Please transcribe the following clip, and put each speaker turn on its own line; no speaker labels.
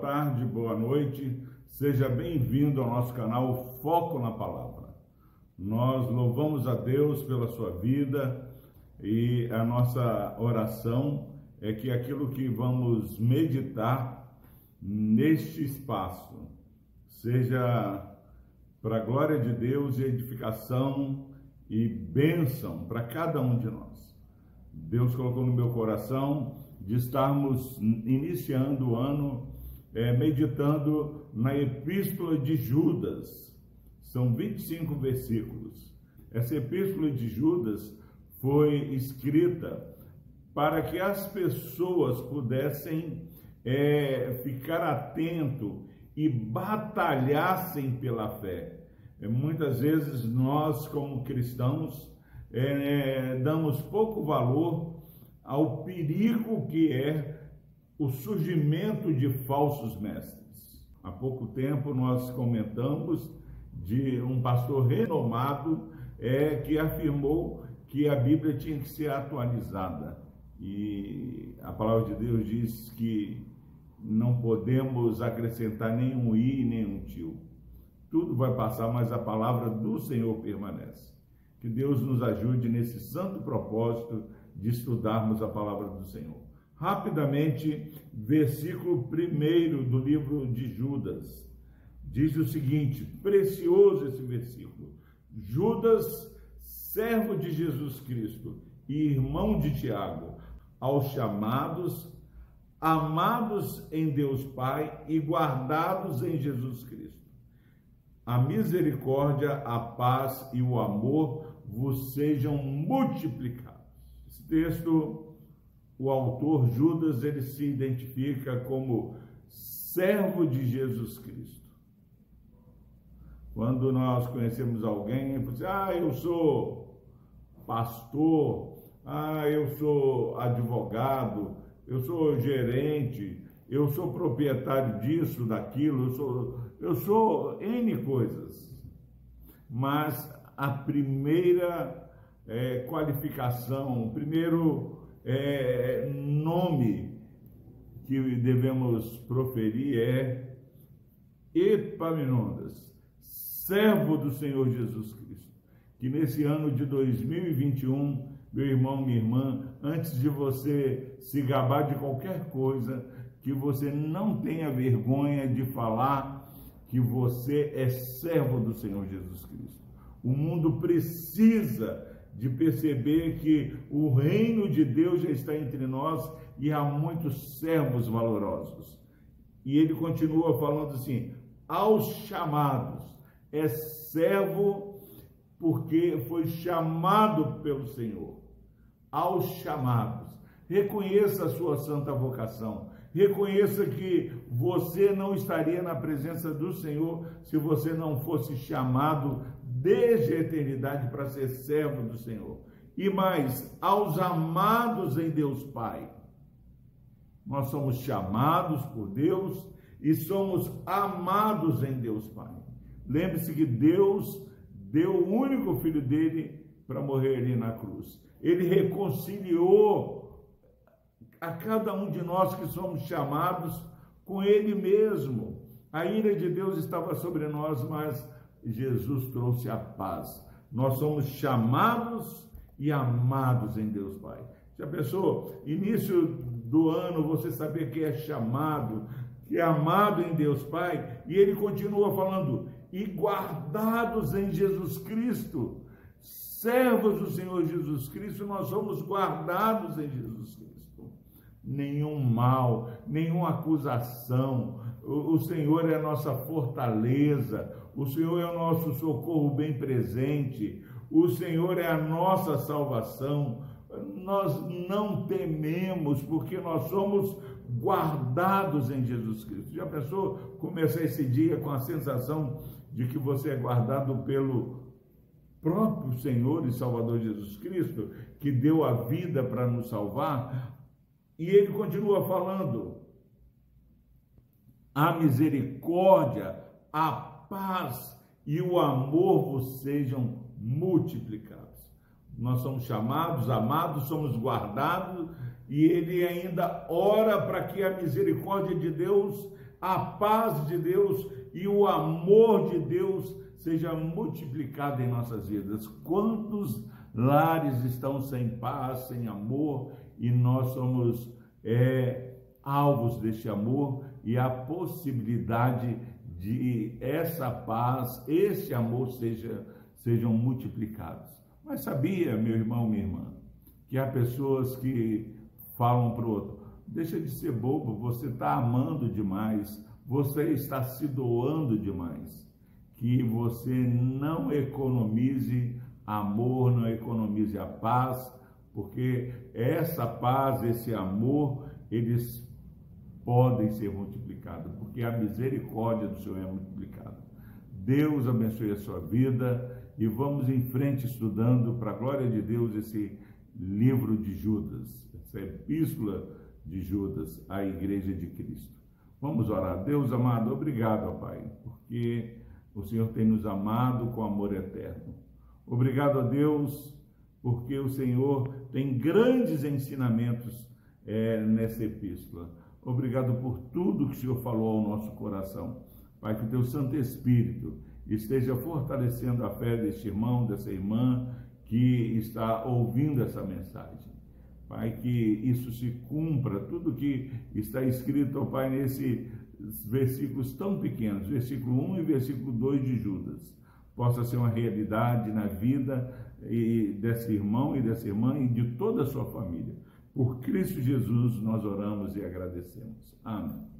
tarde, boa noite. Seja bem-vindo ao nosso canal Foco na Palavra. Nós louvamos a Deus pela sua vida e a nossa oração é que aquilo que vamos meditar neste espaço seja para a glória de Deus e edificação e bênção para cada um de nós. Deus colocou no meu coração de estarmos iniciando o ano é, meditando na Epístola de Judas. São 25 versículos. Essa Epístola de Judas foi escrita para que as pessoas pudessem é, ficar atento e batalhassem pela fé. É, muitas vezes nós, como cristãos, é, damos pouco valor ao perigo que é o surgimento de falsos mestres. Há pouco tempo nós comentamos de um pastor renomado é, que afirmou que a Bíblia tinha que ser atualizada. E a palavra de Deus diz que não podemos acrescentar nenhum i nem um tio. Tudo vai passar, mas a palavra do Senhor permanece. Que Deus nos ajude nesse santo propósito de estudarmos a palavra do Senhor. Rapidamente, versículo 1 do livro de Judas. Diz o seguinte: precioso esse versículo. Judas, servo de Jesus Cristo e irmão de Tiago, aos chamados, amados em Deus Pai e guardados em Jesus Cristo. A misericórdia, a paz e o amor vos sejam multiplicados texto, o autor Judas ele se identifica como servo de Jesus Cristo. Quando nós conhecemos alguém, você, ah, eu sou pastor, ah, eu sou advogado, eu sou gerente, eu sou proprietário disso, daquilo, eu sou, eu sou N coisas. Mas a primeira é, qualificação, o primeiro é, nome que devemos proferir é Epaminondas, servo do Senhor Jesus Cristo. Que nesse ano de 2021, meu irmão, minha irmã, antes de você se gabar de qualquer coisa, que você não tenha vergonha de falar que você é servo do Senhor Jesus Cristo. O mundo precisa de perceber que o reino de Deus já está entre nós e há muitos servos valorosos. E ele continua falando assim: aos chamados, é servo porque foi chamado pelo Senhor. Aos chamados, reconheça a sua santa vocação. Reconheça que você não estaria na presença do Senhor se você não fosse chamado desde a eternidade para ser servo do Senhor. E mais, aos amados em Deus Pai. Nós somos chamados por Deus e somos amados em Deus Pai. Lembre-se que Deus deu o único filho dele para morrer ali na cruz. Ele reconciliou a cada um de nós que somos chamados com ele mesmo. A ira de Deus estava sobre nós, mas Jesus trouxe a paz. Nós somos chamados e amados em Deus Pai. Já pensou? Início do ano você saber que é chamado, que é amado em Deus Pai, e ele continua falando, e guardados em Jesus Cristo, servos do Senhor Jesus Cristo, nós somos guardados em Jesus Cristo. Nenhum mal, nenhuma acusação, o, Senhor é a nossa fortaleza, o Senhor é o nosso socorro bem presente, o Senhor é a nossa salvação. Nós não tememos, porque nós somos guardados em Jesus Cristo. Já pensou começar esse dia com a sensação de que você é guardado pelo próprio Senhor e Salvador Jesus Cristo, que deu a vida para nos salvar? E ele continua falando: a misericórdia, a paz e o amor vos sejam multiplicados. Nós somos chamados, amados, somos guardados e ele ainda ora para que a misericórdia de Deus a paz de Deus e o amor de Deus seja multiplicado em nossas vidas. Quantos lares estão sem paz, sem amor, e nós somos é, alvos deste amor e a possibilidade de essa paz, esse amor seja, sejam multiplicados. Mas sabia, meu irmão, minha irmã, que há pessoas que falam para o outro: deixa de ser bobo, você está amando demais, você está se doando demais. Que você não economize amor, não economize a paz, porque essa paz, esse amor, eles podem ser multiplicados, porque a misericórdia do Senhor é multiplicada. Deus abençoe a sua vida e vamos em frente estudando, para a glória de Deus, esse livro de Judas, essa epístola de Judas à Igreja de Cristo. Vamos orar. Deus amado, obrigado, Pai, porque o Senhor tem nos amado com amor eterno. Obrigado a Deus, porque o Senhor tem grandes ensinamentos é, nessa epístola. Obrigado por tudo que o Senhor falou ao nosso coração. Pai, que o teu Santo Espírito esteja fortalecendo a fé deste irmão, dessa irmã que está ouvindo essa mensagem. Pai, que isso se cumpra, tudo que está escrito, Pai, nesses versículos tão pequenos, versículo 1 e versículo 2 de Judas, possa ser uma realidade na vida desse irmão e dessa irmã e de toda a sua família. Por Cristo Jesus nós oramos e agradecemos. Amém.